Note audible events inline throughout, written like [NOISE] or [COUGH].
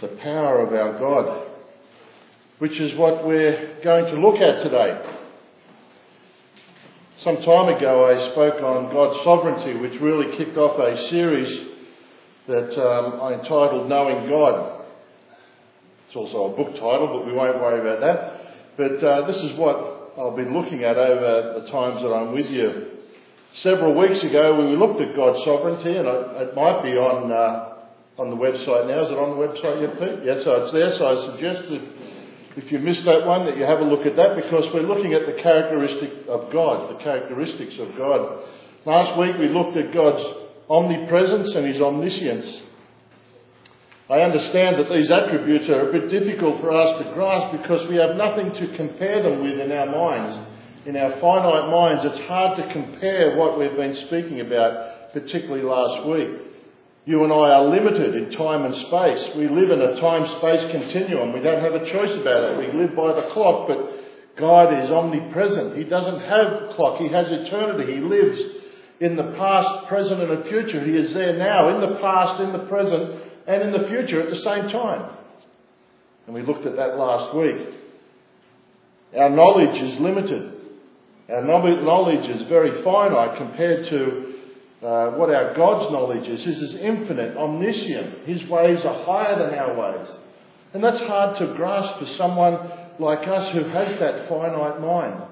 the power of our God, which is what we're going to look at today. Some time ago, I spoke on God's sovereignty, which really kicked off a series that um, I entitled Knowing God. It's also a book title, but we won't worry about that. But uh, this is what I've been looking at over the times that I'm with you. Several weeks ago, we looked at God's sovereignty, and it might be on uh, on the website now. Is it on the website yet, Pete? Yes, so it's there. So I suggest that if you missed that one, that you have a look at that because we're looking at the characteristic of God, the characteristics of God. Last week we looked at God's omnipresence and his omniscience. I understand that these attributes are a bit difficult for us to grasp because we have nothing to compare them with in our minds. In our finite minds, it's hard to compare what we've been speaking about, particularly last week. You and I are limited in time and space. We live in a time space continuum. We don't have a choice about it. We live by the clock, but God is omnipresent. He doesn't have clock. He has eternity. He lives in the past, present, and the future. He is there now, in the past, in the present, and in the future at the same time. And we looked at that last week. Our knowledge is limited. Our knowledge is very finite compared to uh, what our God's knowledge is. His is infinite, omniscient. His ways are higher than our ways. And that's hard to grasp for someone like us who has that finite mind.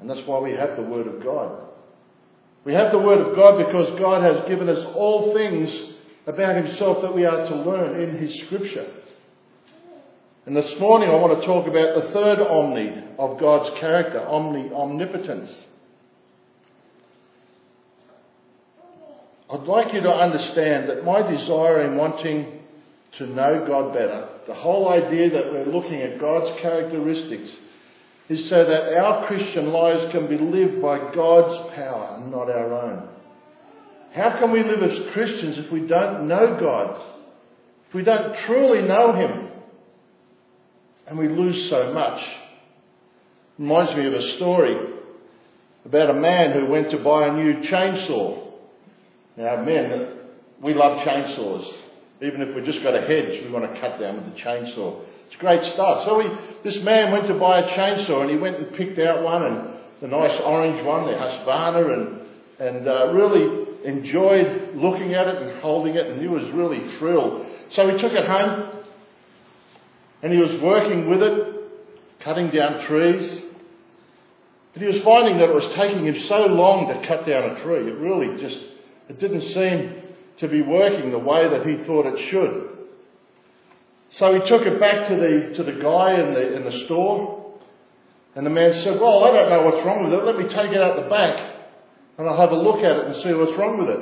And that's why we have the Word of God. We have the Word of God because God has given us all things about Himself that we are to learn in His Scripture. And this morning I want to talk about the third omni of God's character, omni, omnipotence. I'd like you to understand that my desire in wanting to know God better, the whole idea that we're looking at God's characteristics, is so that our Christian lives can be lived by God's power and not our own. How can we live as Christians if we don't know God? If we don't truly know Him? And we lose so much. Reminds me of a story about a man who went to buy a new chainsaw now, men, we love chainsaws. Even if we've just got a hedge, we want to cut down with the chainsaw. It's great stuff. So we, this man went to buy a chainsaw and he went and picked out one and the nice orange one, the Husqvarna, and, and uh, really enjoyed looking at it and holding it and he was really thrilled. So he took it home and he was working with it, cutting down trees. But he was finding that it was taking him so long to cut down a tree. It really just it didn't seem to be working the way that he thought it should. So he took it back to the, to the guy in the, in the store, and the man said, Well, I don't know what's wrong with it. Let me take it out the back, and I'll have a look at it and see what's wrong with it.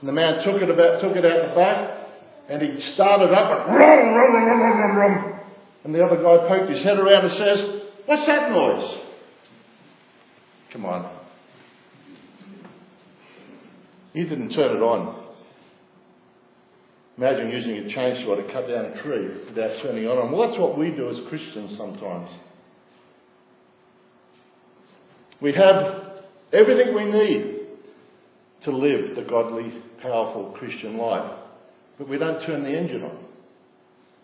And the man took it, about, took it out the back, and he started up and rum, rum, rum, rum, rum, rum. And the other guy poked his head around and says, What's that noise? Come on. He didn't turn it on. Imagine using a chainsaw to cut down a tree without turning it on. Well, that's what we do as Christians sometimes. We have everything we need to live the godly, powerful Christian life, but we don't turn the engine on.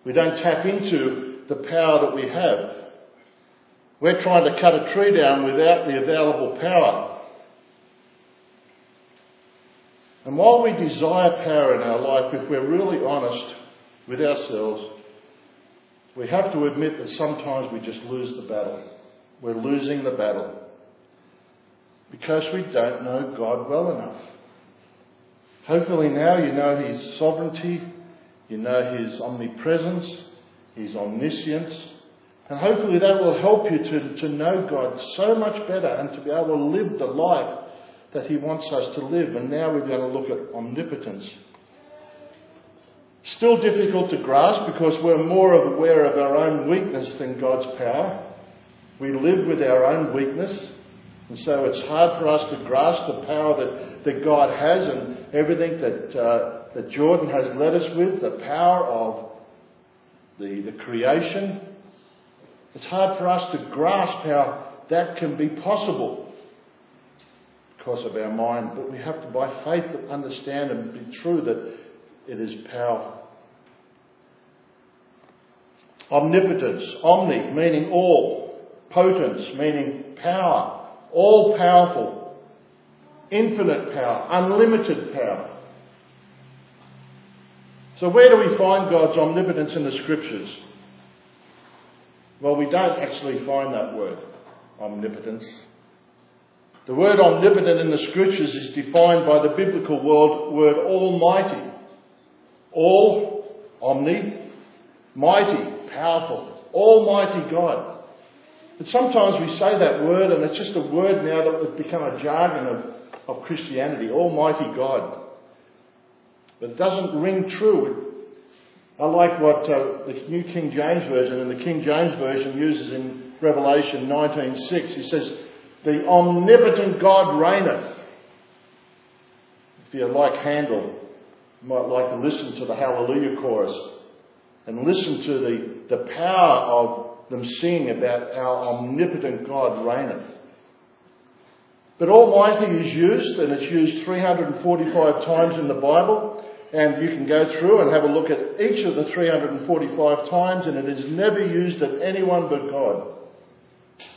We don't tap into the power that we have. We're trying to cut a tree down without the available power. And while we desire power in our life, if we're really honest with ourselves, we have to admit that sometimes we just lose the battle. We're losing the battle because we don't know God well enough. Hopefully now you know His sovereignty, you know His omnipresence, His omniscience, and hopefully that will help you to, to know God so much better and to be able to live the life that He wants us to live. And now we're going to look at omnipotence. Still difficult to grasp because we're more aware of our own weakness than God's power. We live with our own weakness. And so it's hard for us to grasp the power that, that God has and everything that, uh, that Jordan has led us with, the power of the, the creation. It's hard for us to grasp how that can be possible because of our mind, but we have to, by faith, understand and be true that it is power. Omnipotence, omni, meaning all. Potence, meaning power. All powerful. Infinite power. Unlimited power. So, where do we find God's omnipotence in the scriptures? Well, we don't actually find that word, omnipotence. The word omnipotent in the scriptures is defined by the biblical word, word almighty. All, omni, mighty, powerful, almighty God. But sometimes we say that word and it's just a word now that has become a jargon of, of Christianity, almighty God. But it doesn't ring true. I like what uh, the New King James Version and the King James Version uses in Revelation 19.6. He says, The omnipotent God reigneth. If you like Handel, you might like to listen to the Hallelujah chorus and listen to the, the power of them singing about our omnipotent God reigneth. But Almighty is used, and it's used 345 times in the Bible. And you can go through and have a look at each of the 345 times, and it is never used of anyone but God.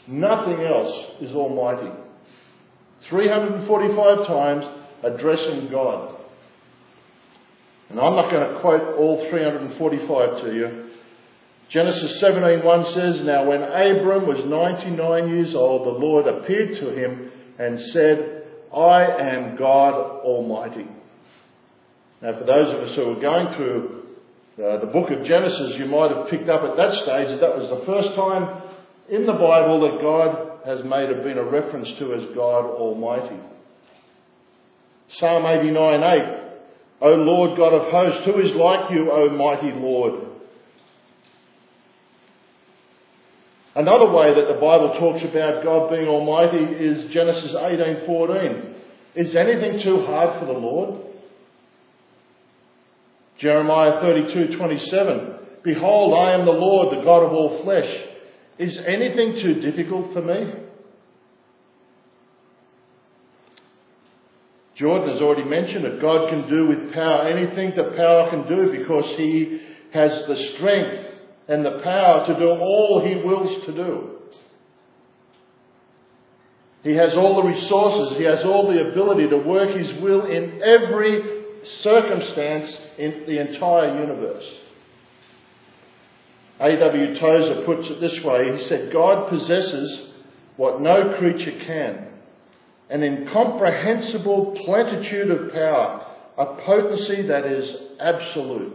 Nothing else is Almighty. 345 times addressing God. And I'm not going to quote all 345 to you. Genesis 17:1 says, Now when Abram was 99 years old, the Lord appeared to him and said, I am God Almighty. Now, for those of us who are going through uh, the book of Genesis, you might have picked up at that stage that that was the first time in the Bible that God has made a, been a reference to as God Almighty. Psalm 89:8, O Lord God of hosts, who is like you, O mighty Lord? Another way that the Bible talks about God being Almighty is Genesis 18:14. Is anything too hard for the Lord? Jeremiah 32:27. Behold, I am the Lord, the God of all flesh. Is anything too difficult for me? Jordan has already mentioned that God can do with power anything that power can do because he has the strength and the power to do all he wills to do. He has all the resources, he has all the ability to work his will in every circumstance in the entire universe. A.W. Tozer puts it this way he said, God possesses what no creature can an incomprehensible plenitude of power, a potency that is absolute.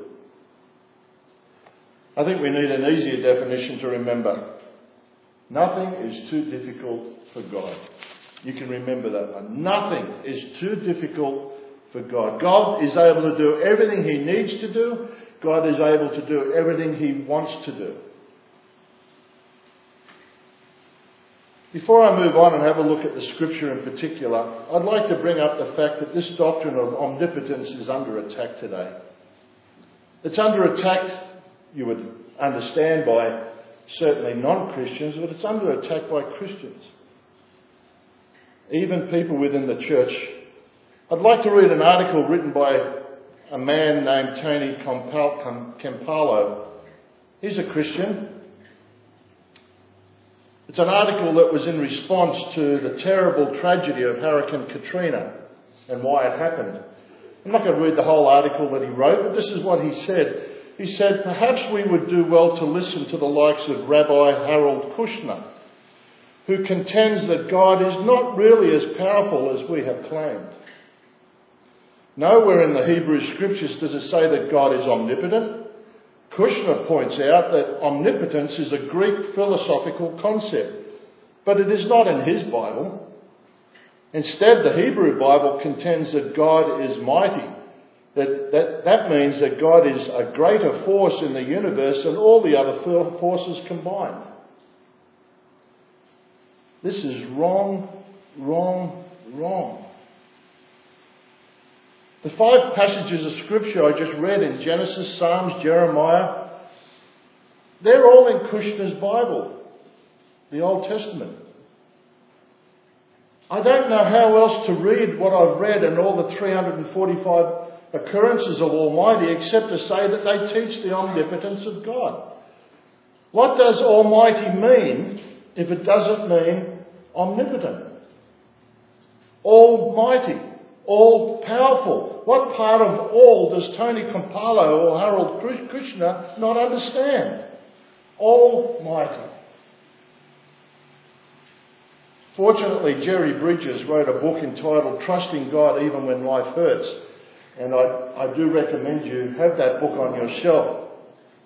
I think we need an easier definition to remember. Nothing is too difficult for God. You can remember that one. Nothing is too difficult for God. God is able to do everything He needs to do. God is able to do everything He wants to do. Before I move on and have a look at the scripture in particular, I'd like to bring up the fact that this doctrine of omnipotence is under attack today. It's under attack, you would understand, by certainly non Christians, but it's under attack by Christians. Even people within the church I'd like to read an article written by a man named Tony Campolo. He's a Christian. It's an article that was in response to the terrible tragedy of Hurricane Katrina and why it happened. I'm not going to read the whole article that he wrote, but this is what he said. He said, Perhaps we would do well to listen to the likes of Rabbi Harold Kushner, who contends that God is not really as powerful as we have claimed. Nowhere in the Hebrew scriptures does it say that God is omnipotent. Kushner points out that omnipotence is a Greek philosophical concept, but it is not in his Bible. Instead, the Hebrew Bible contends that God is mighty. That, that, that means that God is a greater force in the universe than all the other forces combined. This is wrong, wrong, wrong. The five passages of Scripture I just read in Genesis, Psalms, Jeremiah, they're all in Kushner's Bible, the Old Testament. I don't know how else to read what I've read and all the 345 occurrences of Almighty except to say that they teach the omnipotence of God. What does Almighty mean if it doesn't mean omnipotent? Almighty, all powerful. What part of all does Tony Campolo or Harold Kushner not understand? Almighty. Fortunately, Jerry Bridges wrote a book entitled Trusting God Even When Life Hurts. And I, I do recommend you have that book on your shelf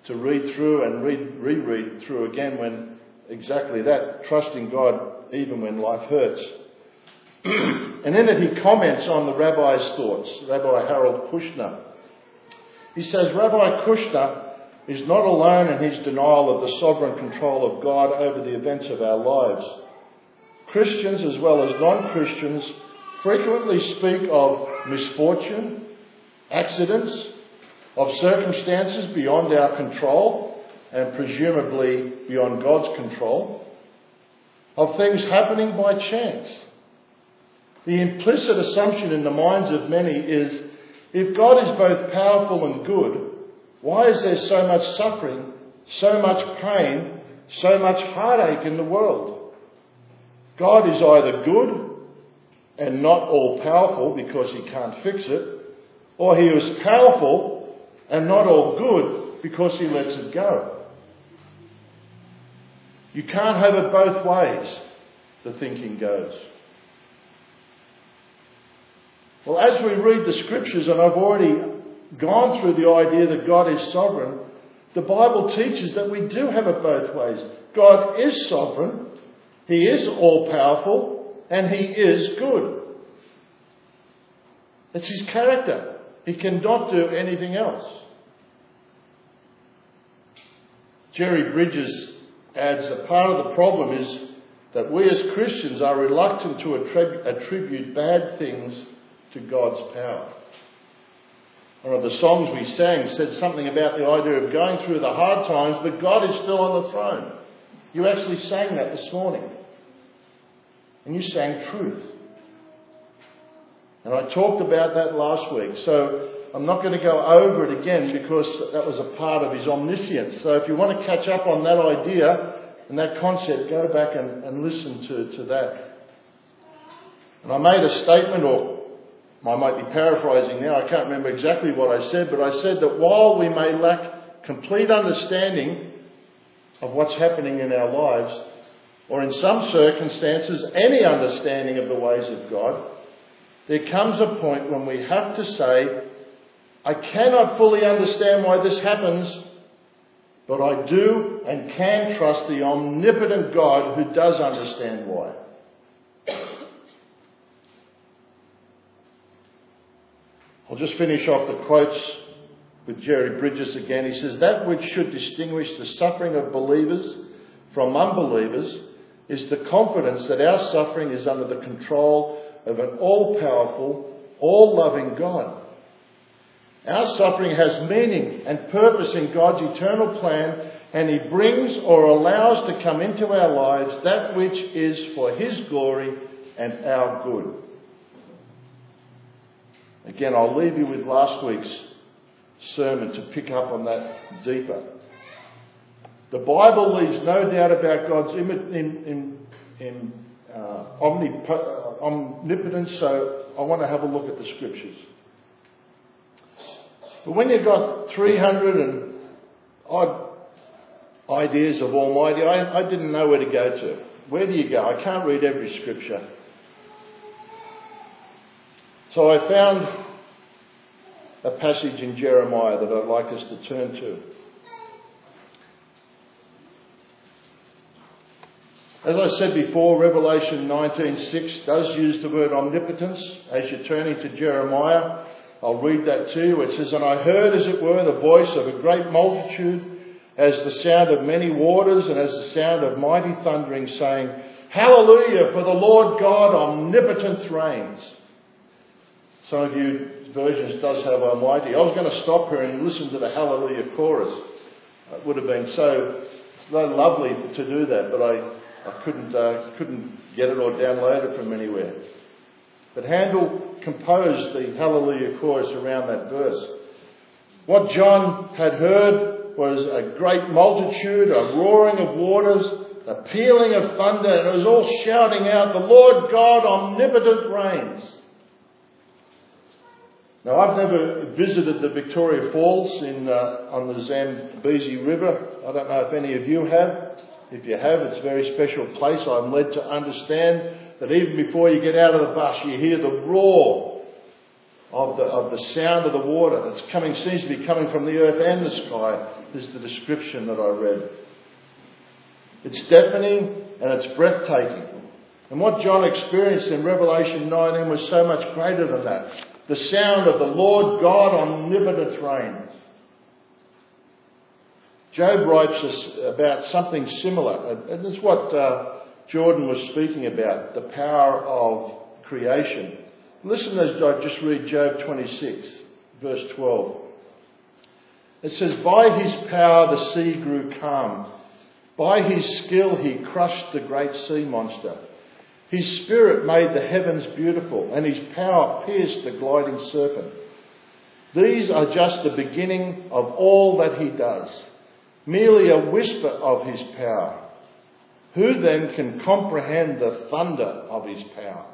to read through and read, reread through again when exactly that, trusting God even when life hurts. [CLEARS THROAT] and in it he comments on the rabbi's thoughts, Rabbi Harold Kushner. He says, Rabbi Kushner is not alone in his denial of the sovereign control of God over the events of our lives. Christians as well as non Christians frequently speak of misfortune, accidents, of circumstances beyond our control and presumably beyond God's control, of things happening by chance. The implicit assumption in the minds of many is if God is both powerful and good, why is there so much suffering, so much pain, so much heartache in the world? God is either good and not all powerful because he can't fix it, or he is powerful and not all good because he lets it go. You can't have it both ways, the thinking goes. Well, as we read the scriptures, and I've already gone through the idea that God is sovereign, the Bible teaches that we do have it both ways. God is sovereign, he is all powerful and He is good. It's His character. He cannot do anything else. Jerry Bridges adds a part of the problem is that we as Christians are reluctant to attribute bad things to God's power. One of the songs we sang said something about the idea of going through the hard times, but God is still on the throne. You actually sang that this morning. And you sang truth. And I talked about that last week. So I'm not going to go over it again because that was a part of his omniscience. So if you want to catch up on that idea and that concept, go back and, and listen to, to that. And I made a statement, or I might be paraphrasing now, I can't remember exactly what I said, but I said that while we may lack complete understanding of what's happening in our lives, or in some circumstances, any understanding of the ways of God, there comes a point when we have to say, I cannot fully understand why this happens, but I do and can trust the omnipotent God who does understand why. I'll just finish off the quotes with Jerry Bridges again. He says, That which should distinguish the suffering of believers from unbelievers is the confidence that our suffering is under the control of an all powerful, all loving God. Our suffering has meaning and purpose in God's eternal plan, and He brings or allows to come into our lives that which is for His glory and our good. Again, I'll leave you with last week's sermon to pick up on that deeper. The Bible leaves no doubt about God's in, in, in, uh, omnip- uh, omnipotence, so I want to have a look at the scriptures. But when you've got 300 and odd ideas of Almighty, I, I didn't know where to go to. Where do you go? I can't read every scripture. So I found a passage in Jeremiah that I'd like us to turn to. As I said before, Revelation 19:6 does use the word omnipotence. As you're turning to Jeremiah, I'll read that to you. It says, And I heard, as it were, the voice of a great multitude, as the sound of many waters, and as the sound of mighty thundering, saying, Hallelujah, for the Lord God omnipotent reigns. Some of you versions does have Almighty. I was going to stop here and listen to the Hallelujah chorus. It would have been so, so lovely to do that, but I I couldn't, uh, couldn't get it or download it from anywhere. But Handel composed the Hallelujah chorus around that verse. What John had heard was a great multitude, a roaring of waters, a pealing of thunder, and it was all shouting out, The Lord God omnipotent reigns. Now, I've never visited the Victoria Falls in, uh, on the Zambezi River. I don't know if any of you have. If you have, it's a very special place. I'm led to understand that even before you get out of the bus, you hear the roar of the, of the sound of the water that's coming, seems to be coming from the earth and the sky. Is the description that I read. It's deafening and it's breathtaking. And what John experienced in Revelation 19 was so much greater than that. The sound of the Lord God omnipotent reigns. Job writes us about something similar, and it's what uh, Jordan was speaking about the power of creation. Listen as I just read Job 26, verse 12. It says, By his power the sea grew calm. By his skill he crushed the great sea monster. His spirit made the heavens beautiful, and his power pierced the gliding serpent. These are just the beginning of all that he does, merely a whisper of his power. Who then can comprehend the thunder of his power?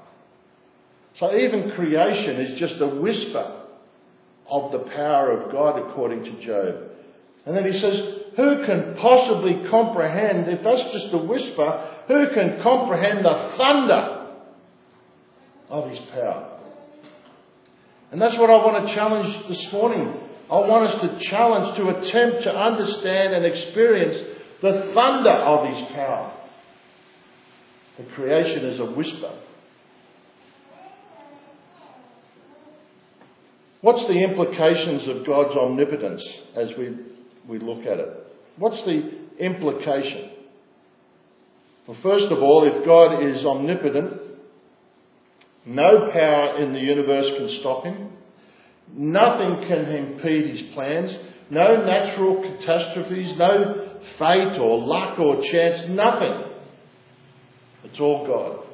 So even creation is just a whisper of the power of God, according to Job. And then he says, Who can possibly comprehend, if that's just a whisper, who can comprehend the thunder of his power? And that's what I want to challenge this morning. I want us to challenge, to attempt to understand and experience the thunder of his power. The creation is a whisper. What's the implications of God's omnipotence as we, we look at it? What's the implication? Well, first of all, if God is omnipotent, no power in the universe can stop him. Nothing can impede his plans. No natural catastrophes, no fate or luck or chance, nothing. It's all God.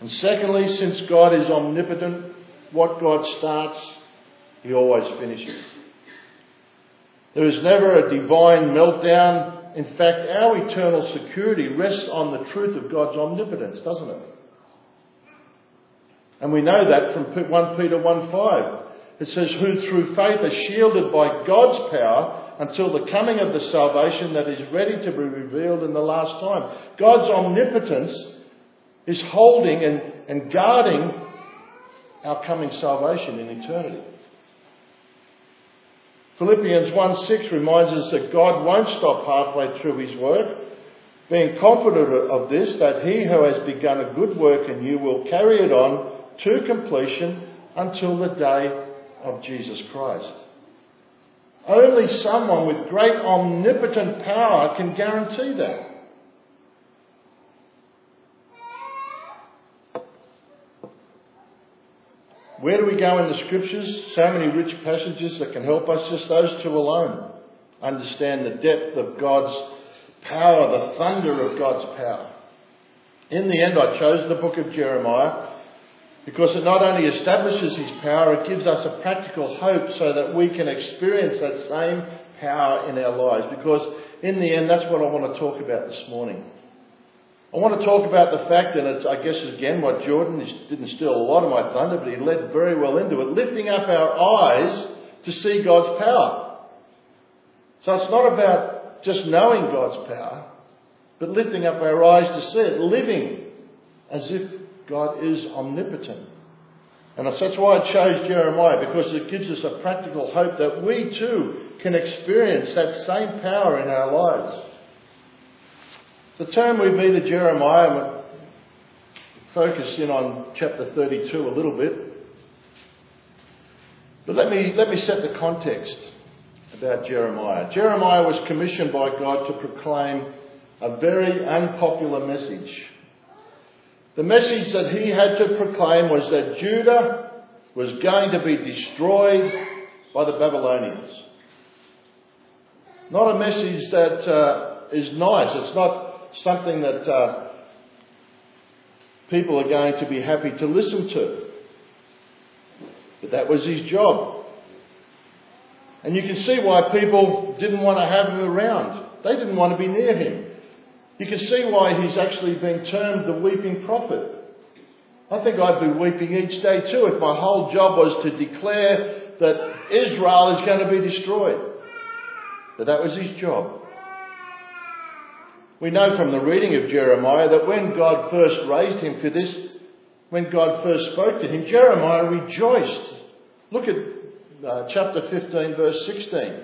And secondly, since God is omnipotent, what God starts, He always finishes. There is never a divine meltdown in fact, our eternal security rests on the truth of God's omnipotence, doesn't it? And we know that from 1 Peter 1:5. It says, Who through faith are shielded by God's power until the coming of the salvation that is ready to be revealed in the last time. God's omnipotence is holding and, and guarding our coming salvation in eternity. Philippians 1 6 reminds us that God won't stop halfway through his work, being confident of this, that he who has begun a good work in you will carry it on to completion until the day of Jesus Christ. Only someone with great omnipotent power can guarantee that. Where do we go in the scriptures? So many rich passages that can help us, just those two alone. Understand the depth of God's power, the thunder of God's power. In the end, I chose the book of Jeremiah because it not only establishes his power, it gives us a practical hope so that we can experience that same power in our lives. Because in the end, that's what I want to talk about this morning. I want to talk about the fact, and it's, I guess, again, what Jordan didn't steal a lot of my thunder, but he led very well into it, lifting up our eyes to see God's power. So it's not about just knowing God's power, but lifting up our eyes to see it, living as if God is omnipotent. And that's why I chose Jeremiah, because it gives us a practical hope that we too can experience that same power in our lives. So turn with me to Jeremiah and focus in on chapter 32 a little bit. But let me, let me set the context about Jeremiah. Jeremiah was commissioned by God to proclaim a very unpopular message. The message that he had to proclaim was that Judah was going to be destroyed by the Babylonians. Not a message that uh, is nice. It's not something that uh, people are going to be happy to listen to. But that was his job. And you can see why people didn't want to have him around. They didn't want to be near him. You can see why he's actually been termed the weeping prophet. I think I'd be weeping each day too if my whole job was to declare that Israel is going to be destroyed. But that was his job. We know from the reading of Jeremiah that when God first raised him for this, when God first spoke to him, Jeremiah rejoiced. Look at uh, chapter 15, verse 16.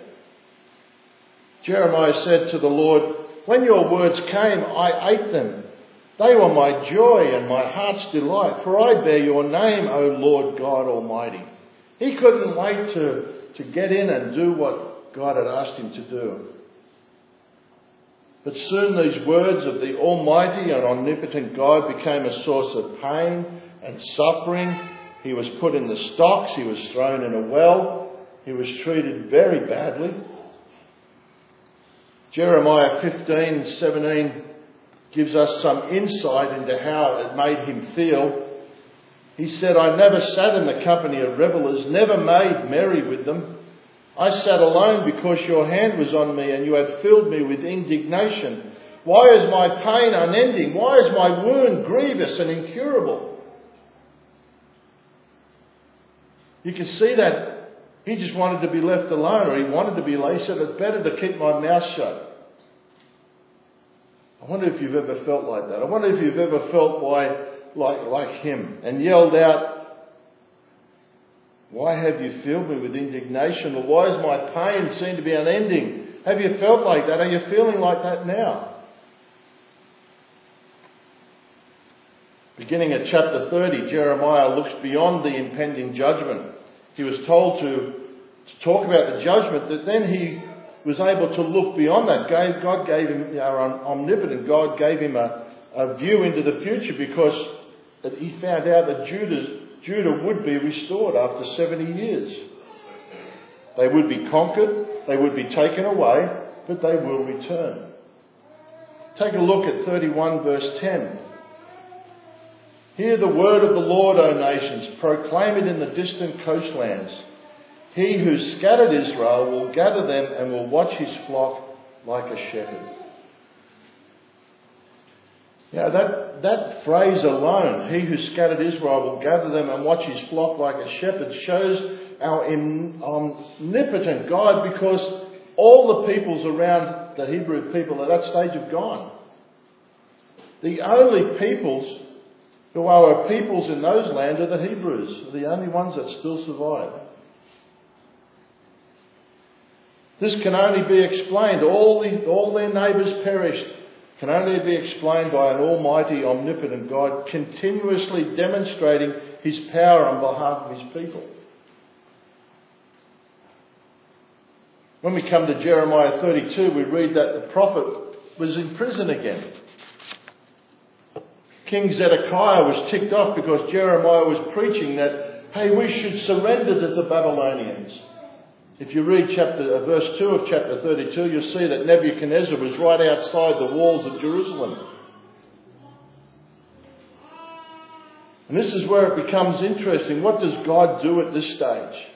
Jeremiah said to the Lord, When your words came, I ate them. They were my joy and my heart's delight, for I bear your name, O Lord God Almighty. He couldn't wait to, to get in and do what God had asked him to do. But soon these words of the Almighty and Omnipotent God became a source of pain and suffering. He was put in the stocks, he was thrown in a well, he was treated very badly. Jeremiah 15, 17 gives us some insight into how it made him feel. He said, I never sat in the company of revelers, never made merry with them. I sat alone because your hand was on me and you had filled me with indignation. Why is my pain unending? Why is my wound grievous and incurable? You can see that he just wanted to be left alone or he wanted to be alone. He said, It's better to keep my mouth shut. I wonder if you've ever felt like that. I wonder if you've ever felt like, like, like him and yelled out, why have you filled me with indignation? Or why does my pain seem to be unending? Have you felt like that? Are you feeling like that now? Beginning at chapter 30, Jeremiah looks beyond the impending judgment. He was told to, to talk about the judgment, that then he was able to look beyond that. God gave him, our omnipotent God gave him a, a view into the future because he found out that Judah's Judah would be restored after 70 years. They would be conquered, they would be taken away, but they will return. Take a look at 31 verse 10. Hear the word of the Lord, O nations, proclaim it in the distant coastlands. He who scattered Israel will gather them and will watch his flock like a shepherd. Now, that, that phrase alone, he who scattered Israel will gather them and watch his flock like a shepherd, shows our omnipotent God because all the peoples around the Hebrew people at that stage have gone. The only peoples who are peoples in those lands are the Hebrews, the only ones that still survive. This can only be explained. All, the, all their neighbours perished can only be explained by an almighty, omnipotent God continuously demonstrating his power on behalf of his people. When we come to Jeremiah 32, we read that the prophet was in prison again. King Zedekiah was ticked off because Jeremiah was preaching that, hey, we should surrender to the Babylonians. If you read chapter, uh, verse 2 of chapter 32, you'll see that Nebuchadnezzar was right outside the walls of Jerusalem. And this is where it becomes interesting. What does God do at this stage?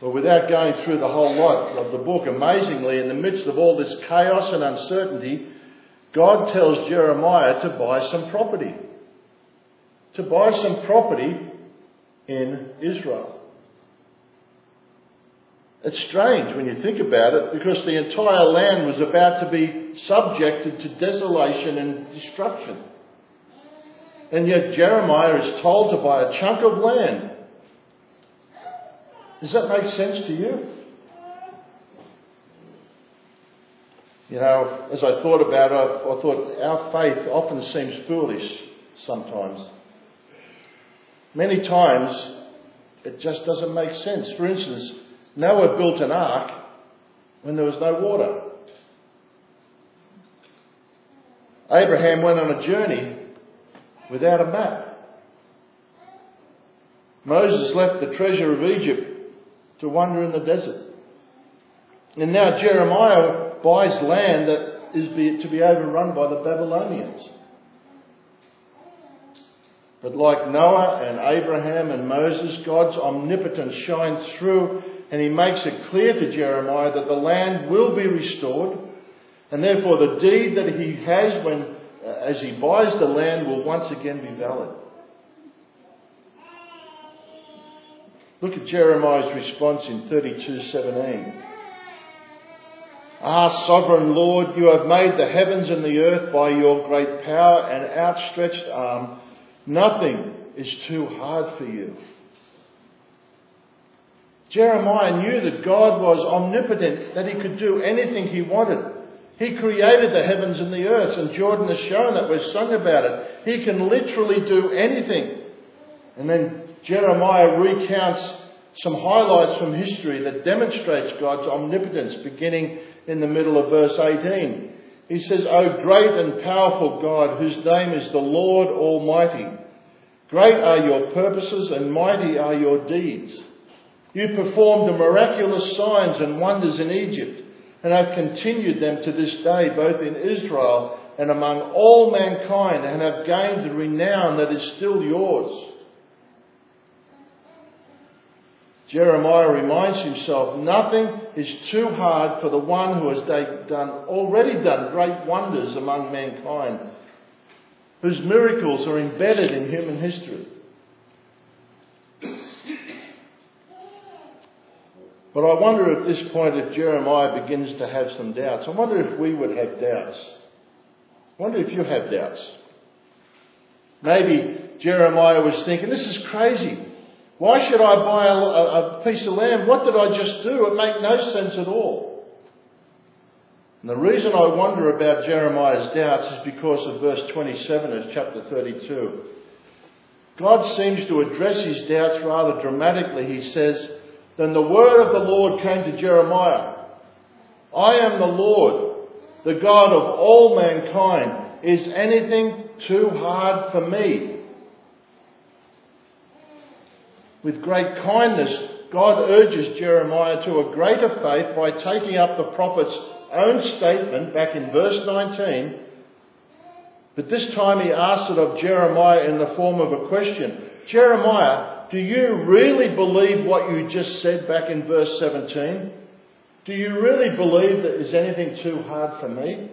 Well, without going through the whole lot of the book, amazingly, in the midst of all this chaos and uncertainty, God tells Jeremiah to buy some property. To buy some property in Israel. It's strange when you think about it because the entire land was about to be subjected to desolation and destruction. And yet Jeremiah is told to buy a chunk of land. Does that make sense to you? You know, as I thought about it, I thought our faith often seems foolish sometimes. Many times it just doesn't make sense. For instance, Noah built an ark when there was no water. Abraham went on a journey without a map. Moses left the treasure of Egypt to wander in the desert. And now Jeremiah buys land that is to be overrun by the Babylonians. But like Noah and Abraham and Moses, God's omnipotence shines through and he makes it clear to Jeremiah that the land will be restored, and therefore the deed that he has when, uh, as he buys the land will once again be valid. Look at Jeremiah's response in 32:17. Ah, sovereign Lord, you have made the heavens and the earth by your great power and outstretched arm. Nothing is too hard for you. Jeremiah knew that God was omnipotent, that he could do anything he wanted. He created the heavens and the earth, and Jordan has shown that. We've sung about it. He can literally do anything. And then Jeremiah recounts some highlights from history that demonstrates God's omnipotence, beginning in the middle of verse 18. He says, O great and powerful God, whose name is the Lord Almighty, great are your purposes and mighty are your deeds. You performed the miraculous signs and wonders in Egypt and have continued them to this day, both in Israel and among all mankind, and have gained the renown that is still yours. Jeremiah reminds himself nothing is too hard for the one who has done, already done great wonders among mankind, whose miracles are embedded in human history. But I wonder at this point if Jeremiah begins to have some doubts. I wonder if we would have doubts. I wonder if you have doubts. Maybe Jeremiah was thinking, this is crazy. Why should I buy a, a, piece of land? What did I just do? It makes no sense at all. And the reason I wonder about Jeremiah's doubts is because of verse 27 of chapter 32. God seems to address his doubts rather dramatically. He says, Then the word of the Lord came to Jeremiah I am the Lord, the God of all mankind. Is anything too hard for me? With great kindness, God urges Jeremiah to a greater faith by taking up the prophet's own statement back in verse 19. But this time he asks it of Jeremiah in the form of a question. Jeremiah, do you really believe what you just said back in verse 17? Do you really believe that there's anything too hard for me?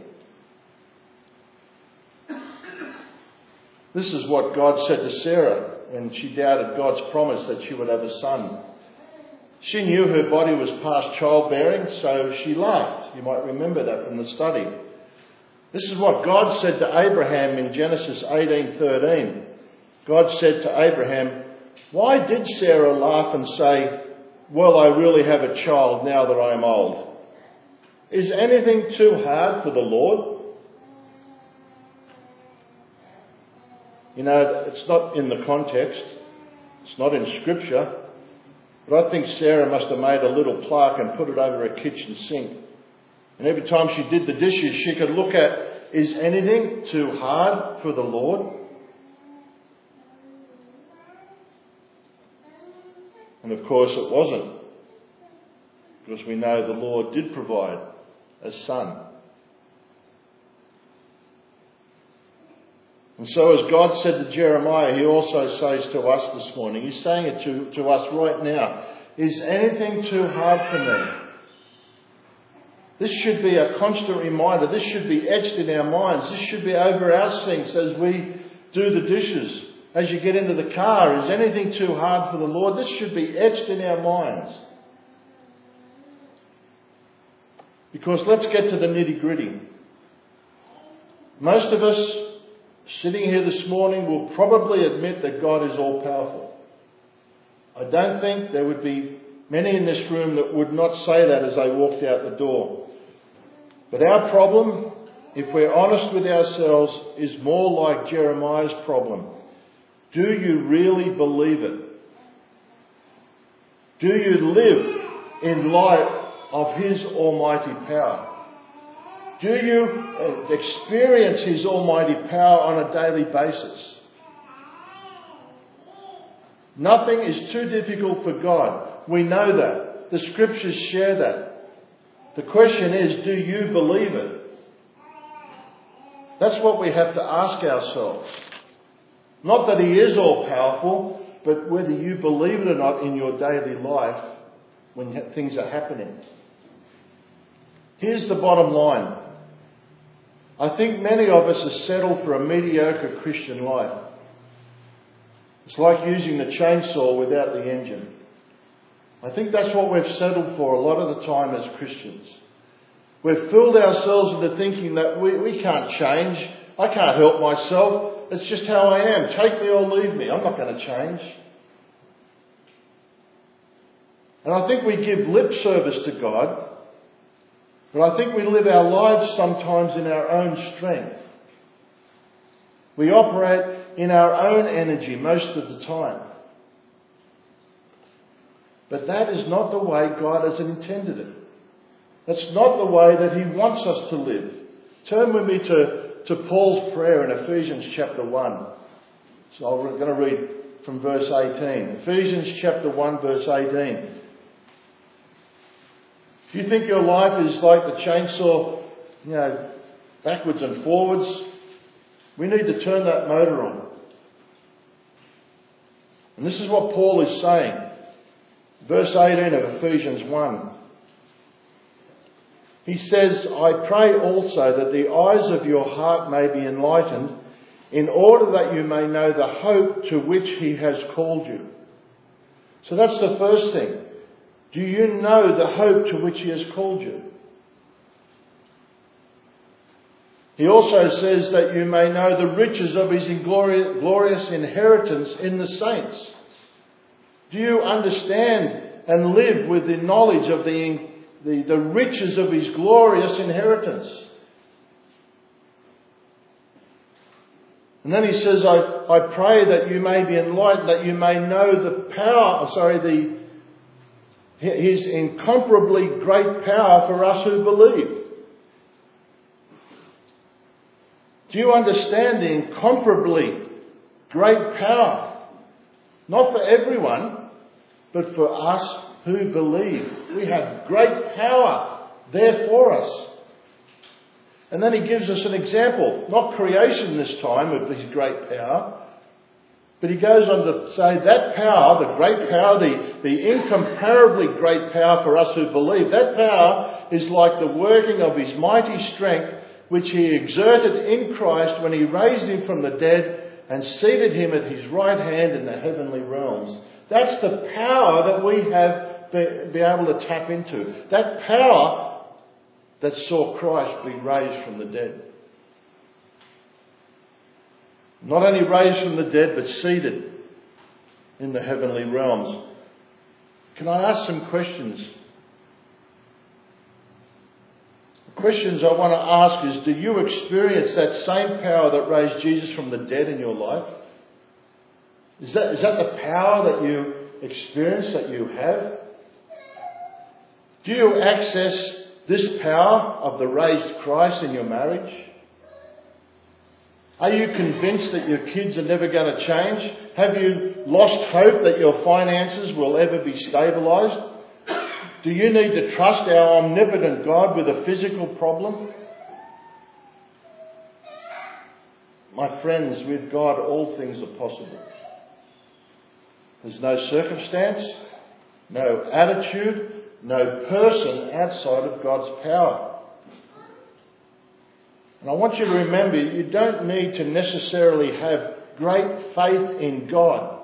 This is what God said to Sarah and she doubted God's promise that she would have a son. She knew her body was past childbearing, so she laughed. You might remember that from the study. This is what God said to Abraham in Genesis 18:13. God said to Abraham, "Why did Sarah laugh and say, "Well, I really have a child now that I am old"? Is anything too hard for the Lord?" You know, it's not in the context, it's not in Scripture, but I think Sarah must have made a little plaque and put it over her kitchen sink. And every time she did the dishes, she could look at, is anything too hard for the Lord? And of course it wasn't, because we know the Lord did provide a son And so, as God said to Jeremiah, He also says to us this morning, He's saying it to, to us right now Is anything too hard for me? This should be a constant reminder. This should be etched in our minds. This should be over our sinks as we do the dishes. As you get into the car, is anything too hard for the Lord? This should be etched in our minds. Because let's get to the nitty gritty. Most of us sitting here this morning will probably admit that God is all powerful. I don't think there would be many in this room that would not say that as they walked out the door. But our problem, if we're honest with ourselves, is more like Jeremiah's problem. Do you really believe it? Do you live in light of His almighty power? Do you uh, experience His almighty power on a daily basis? Nothing is too difficult for God. We know that. The scriptures share that. The question is, do you believe it? That's what we have to ask ourselves. Not that He is all powerful, but whether you believe it or not in your daily life when things are happening. Here's the bottom line. I think many of us are settled for a mediocre Christian life. It's like using the chainsaw without the engine. I think that's what we've settled for a lot of the time as Christians. We've fooled ourselves into thinking that we, we can't change. I can't help myself. It's just how I am. Take me or leave me. I'm not going to change. And I think we give lip service to God, but I think we live our lives sometimes in our own strength. We operate in our own energy most of the time. But that is not the way God has intended it. That's not the way that He wants us to live. Turn with me to, to Paul's prayer in Ephesians chapter 1. So I'm going to read from verse 18. Ephesians chapter 1, verse 18. If you think your life is like the chainsaw, you know, backwards and forwards, we need to turn that motor on. And this is what Paul is saying. Verse 18 of Ephesians 1. He says, I pray also that the eyes of your heart may be enlightened, in order that you may know the hope to which he has called you. So that's the first thing. Do you know the hope to which he has called you? He also says that you may know the riches of his glorious inheritance in the saints. Do you understand and live with the knowledge of the, the, the riches of his glorious inheritance? And then he says, I, I pray that you may be enlightened, that you may know the power, sorry, the, his incomparably great power for us who believe. Do you understand the incomparably great power? Not for everyone, but for us who believe. We have great power there for us. And then he gives us an example, not creation this time of his great power, but he goes on to say that power, the great power, the, the incomparably great power for us who believe, that power is like the working of his mighty strength which he exerted in Christ when he raised him from the dead and seated him at his right hand in the heavenly realms. That's the power that we have be, be able to tap into. That power that saw Christ be raised from the dead. Not only raised from the dead, but seated in the heavenly realms. Can I ask some questions The questions I want to ask is do you experience that same power that raised Jesus from the dead in your life? Is that, is that the power that you experience, that you have? Do you access this power of the raised Christ in your marriage? Are you convinced that your kids are never going to change? Have you lost hope that your finances will ever be stabilised? Do you need to trust our omnipotent God with a physical problem? My friends, with God all things are possible. There's no circumstance, no attitude, no person outside of God's power. And I want you to remember you don't need to necessarily have great faith in God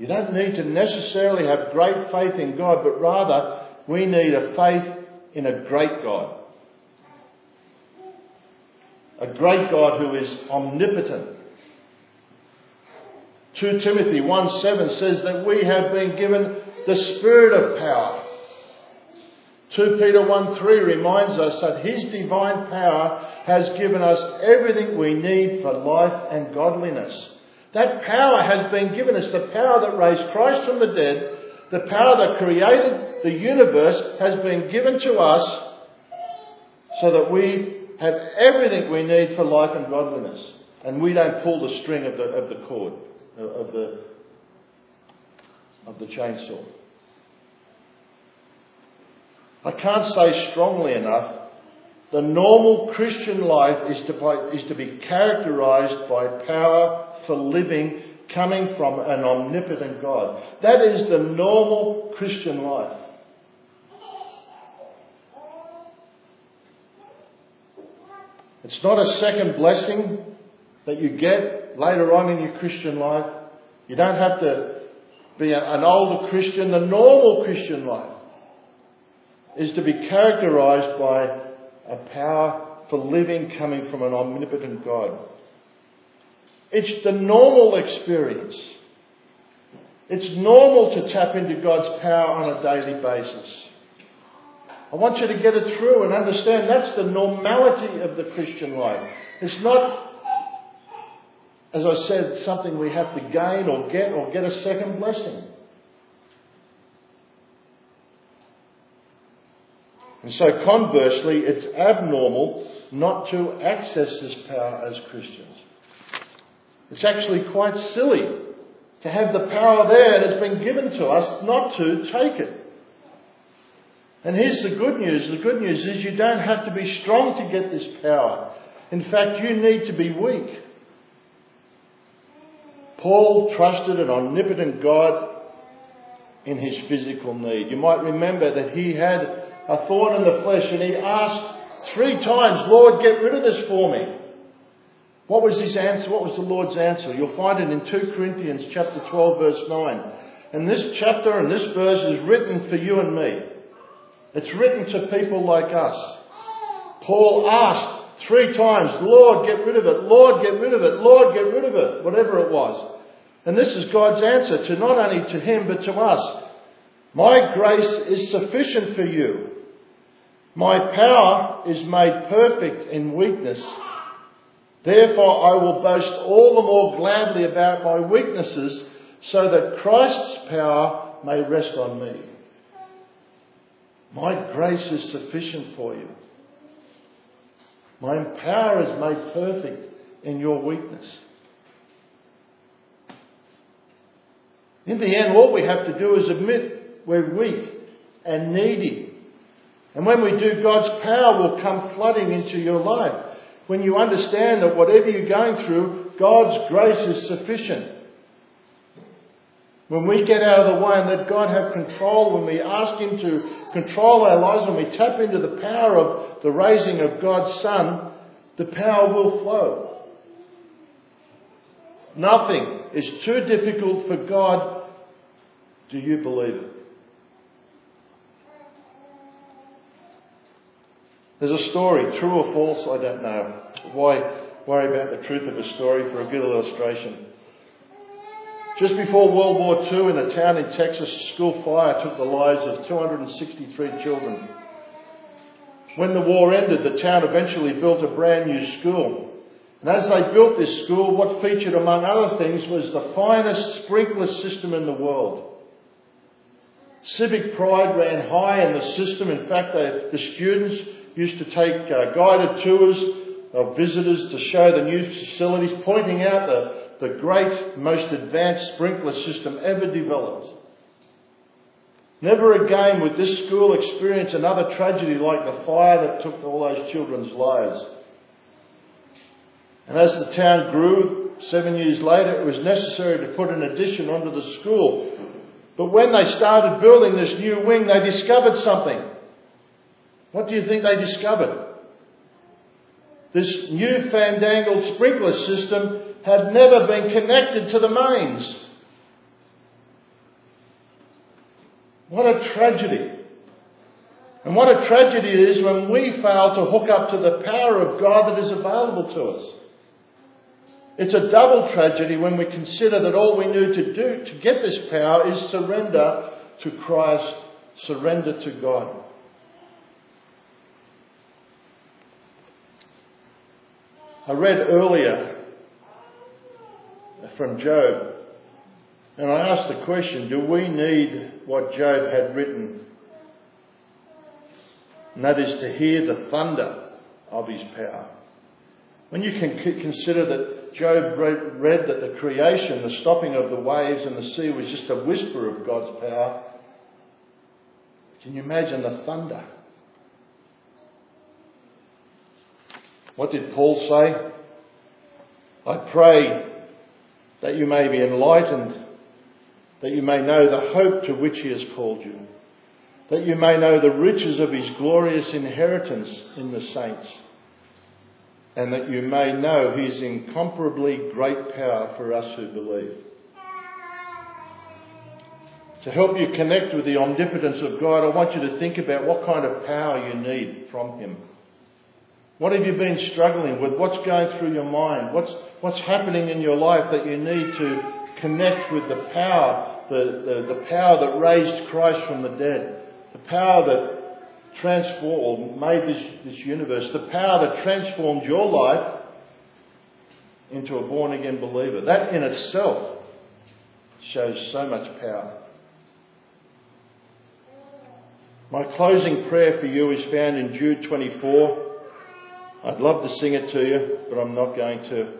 you don't need to necessarily have great faith in God, but rather we need a faith in a great God. A great God who is omnipotent. 2 Timothy 1 7 says that we have been given the spirit of power. 2 Peter 1 3 reminds us that His divine power has given us everything we need for life and godliness. That power has been given us. The power that raised Christ from the dead, the power that created the universe has been given to us so that we have everything we need for life and godliness. And we don't pull the string of the, of the cord, of the, of the chainsaw. I can't say strongly enough the normal Christian life is to, is to be characterized by power for living coming from an omnipotent God. That is the normal Christian life. It's not a second blessing that you get later on in your Christian life. You don't have to be an older Christian. The normal Christian life is to be characterized by a power for living coming from an omnipotent God. It's the normal experience. It's normal to tap into God's power on a daily basis. I want you to get it through and understand that's the normality of the Christian life. It's not, as I said, something we have to gain or get or get a second blessing. And so conversely, it's abnormal not to access this power as Christians. It's actually quite silly to have the power there it's been given to us not to take it. And here's the good news. The good news is you don't have to be strong to get this power. In fact, you need to be weak. Paul trusted an omnipotent God in his physical need. You might remember that he had a thorn in the flesh and he asked three times, Lord, get rid of this for me. What was his answer? What was the Lord's answer? You'll find it in 2 Corinthians chapter 12 verse 9. And this chapter and this verse is written for you and me. It's written to people like us. Paul asked three times, Lord, get rid of it. Lord, get rid of it. Lord, get rid of it. Whatever it was. And this is God's answer to not only to him, but to us. My grace is sufficient for you. My power is made perfect in weakness. Therefore, I will boast all the more gladly about my weaknesses, so that Christ's power may rest on me. My grace is sufficient for you. My power is made perfect in your weakness. In the end, all we have to do is admit we're weak and needy. And when we do, God's power will come flooding into your life when you understand that whatever you're going through, God's grace is sufficient. When we get out of the way and let God have control, when we ask Him to control our lives, when we tap into the power of the raising of God's Son, the power will flow. Nothing is too difficult for God. Do you believe it? There's a story, true or false, I don't know. Why worry about the truth of a story for a good illustration? Just before World War II, in a town in Texas, a school fire took the lives of 263 children. When the war ended, the town eventually built a brand new school. And as they built this school, what featured among other things was the finest sprinkler system in the world. Civic pride ran high in the system. In fact, the students used to take uh, guided tours of visitors to show the new facilities, pointing out the, the great, most advanced sprinkler system ever developed. Never again would this school experience another tragedy like the fire that took all those children's lives. And as the town grew, seven years later, it was necessary to put an addition onto the school. But when they started building this new wing, they discovered something. What do you think they discovered? This new fandangled sprinkler system had never been connected to the mains. What a tragedy. And what a tragedy it is when we fail to hook up to the power of God that is available to us. It's a double tragedy when we consider that all we need to do to get this power is surrender to Christ, surrender to God. I read earlier from Job, and I ask the question do we need what Job had written? And that is to hear the thunder of his power. When you can consider that Job read, read that the creation, the stopping of the waves and the sea was just a whisper of God's power, can you imagine the thunder? What did Paul say? I pray that you may be enlightened, that you may know the hope to which he has called you, that you may know the riches of his glorious inheritance in the saints, and that you may know his incomparably great power for us who believe. To help you connect with the omnipotence of God, I want you to think about what kind of power you need from him. What have you been struggling with? What's going through your mind? What's, what's happening in your life that you need to connect with the power, the, the, the power that raised Christ from the dead, the power that transformed, made this, this universe, the power that transformed your life into a born again believer. That in itself shows so much power. My closing prayer for you is found in Jude 24. I'd love to sing it to you, but I'm not going to.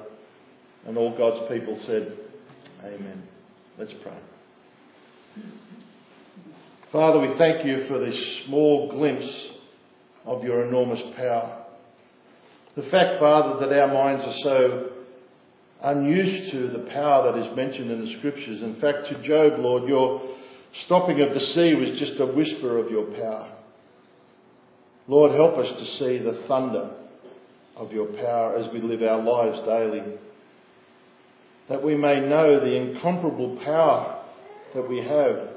And all God's people said, Amen. Let's pray. Father, we thank you for this small glimpse of your enormous power. The fact, Father, that our minds are so unused to the power that is mentioned in the scriptures. In fact, to Job, Lord, your stopping of the sea was just a whisper of your power. Lord, help us to see the thunder of your power as we live our lives daily. That we may know the incomparable power that we have.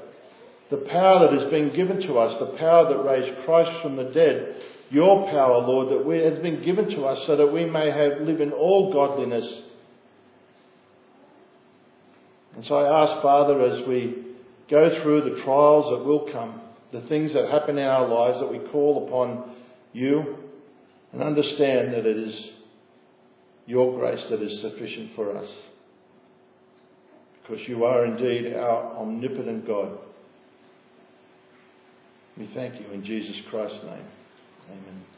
The power that has been given to us, the power that raised Christ from the dead. Your power, Lord, that we, has been given to us so that we may have, live in all godliness. And so I ask, Father, as we go through the trials that will come, the things that happen in our lives that we call upon you and understand that it is your grace that is sufficient for us. Because you are indeed our omnipotent God. We thank you in Jesus Christ's name. Amen.